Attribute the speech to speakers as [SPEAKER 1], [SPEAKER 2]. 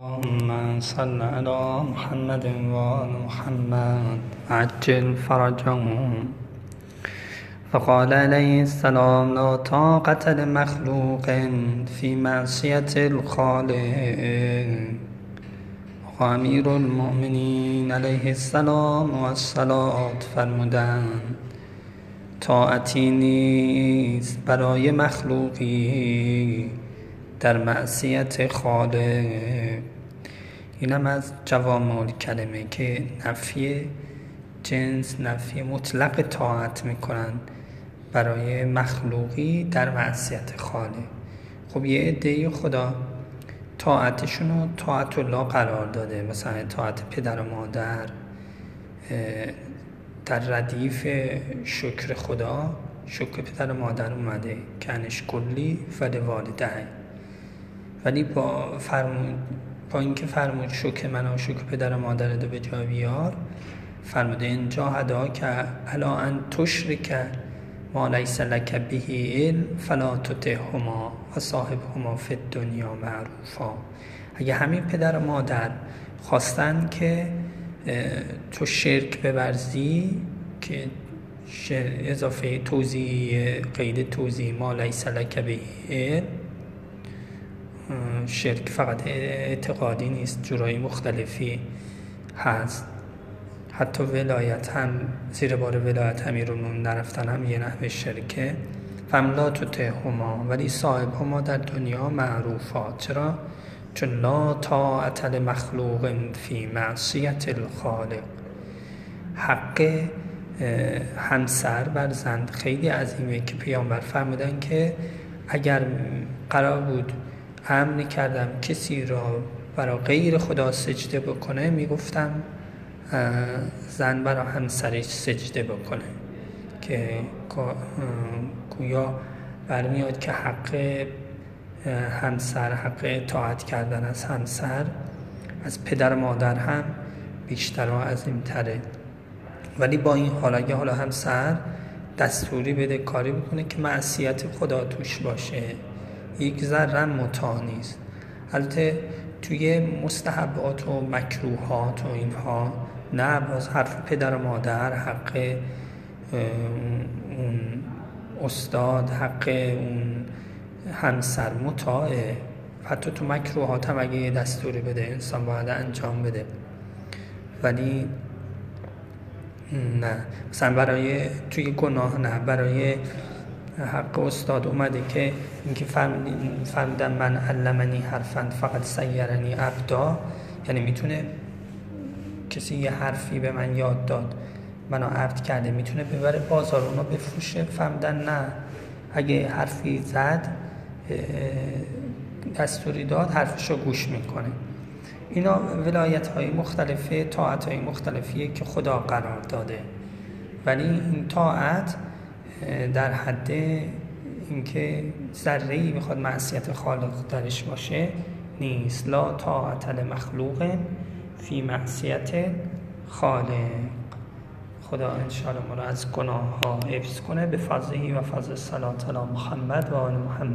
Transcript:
[SPEAKER 1] اللهم صل على محمد وآل محمد. عجل فرجهم. فقال عليه السلام لا طاقة لمخلوق في معصية الخالق. امیر المؤمنین علیه السلام و الصلاة فرمودند طاعتی نیست برای در معصیت خالق. اینم از جوامع کلمه که نفی جنس نفی مطلق طاعت می‌کنن برای مخلوقی در معصیت خالق. خب یه عده خدا طاعتشون رو طاعت الله قرار داده. مثلا طاعت پدر و مادر در ردیف شکر خدا شکر پدر و مادر اومده. کنش کلی فل والده ولی با فرمود با اینکه فرمود شکر من و شکر پدر و مادر دو به جا بیار فرموده اینجا هدا که الا ان تشرک ما لیس لک به علم فلا تطعهما و صاحبهما فی الدنیا معروفا. اگه همین پدر و مادر خواستن که تو شرک بورزی که اضافه توضیح قید توضیح ما لیس لک به علم شرک فقط اعتقادی نیست جورایی مختلفی هست. حتی ولایت هم زیر بار ولایت امیرالمومنین نرفتن هم یه نحوه شرکه. فملا تو هما ولی صاحب هما در دنیا معروفات. چرا؟ چون لا طاعت مخلوق فی معصیت الخالق. حق همسر بر زند خیلی عظیمه که پیامبر فرمودن که اگر قرار بود امر کردم. کسی را برای غیر خدا سجده بکنه می‌گفتم زن برای همسرش سجده بکنه که گویا برمیاد که حق همسر حق اطاعت کردن از همسر از پدر مادر هم بیشتر و تره ولی با این حال اگه حالا همسر دستوری بده کاری بکنه که معصیت خدا توش باشه. یک ذره متا نیست. البته توی مستحبات و مکروهات و اینها نه باز حرف پدر و مادر حق اون استاد حق اون همسر متاعه حتی تو مکروهات هم اگه یه دستوری بده انسان باید انجام بده. ولی نه. مثلا برای توی گناه نه برای حق استاد اومده که اینکه فرمودن من علمنی حرفا فقط سیرنی ابدا یعنی می‌تونه کسی یه حرفی به من یاد داد منو عبد کرده می‌تونه ببره بازار اونو بفروشه؟ فهمدن نه. اگه حرفی زد دستوری داد حرفشو گوش می‌کنه. اینا ولایت های مختلفه طاعت های مختلفیه که خدا قرار داده. ولی این طاعت در حد اینکه ذره ای می‌خواد معصیت خالق درش باشه نیست. لا طاعت مخلوق فی معصیت خالق. خدا انشاءالله ما رو از گناه ها حفظ کنه به فضله و فضل صلات محمد و آل محمد.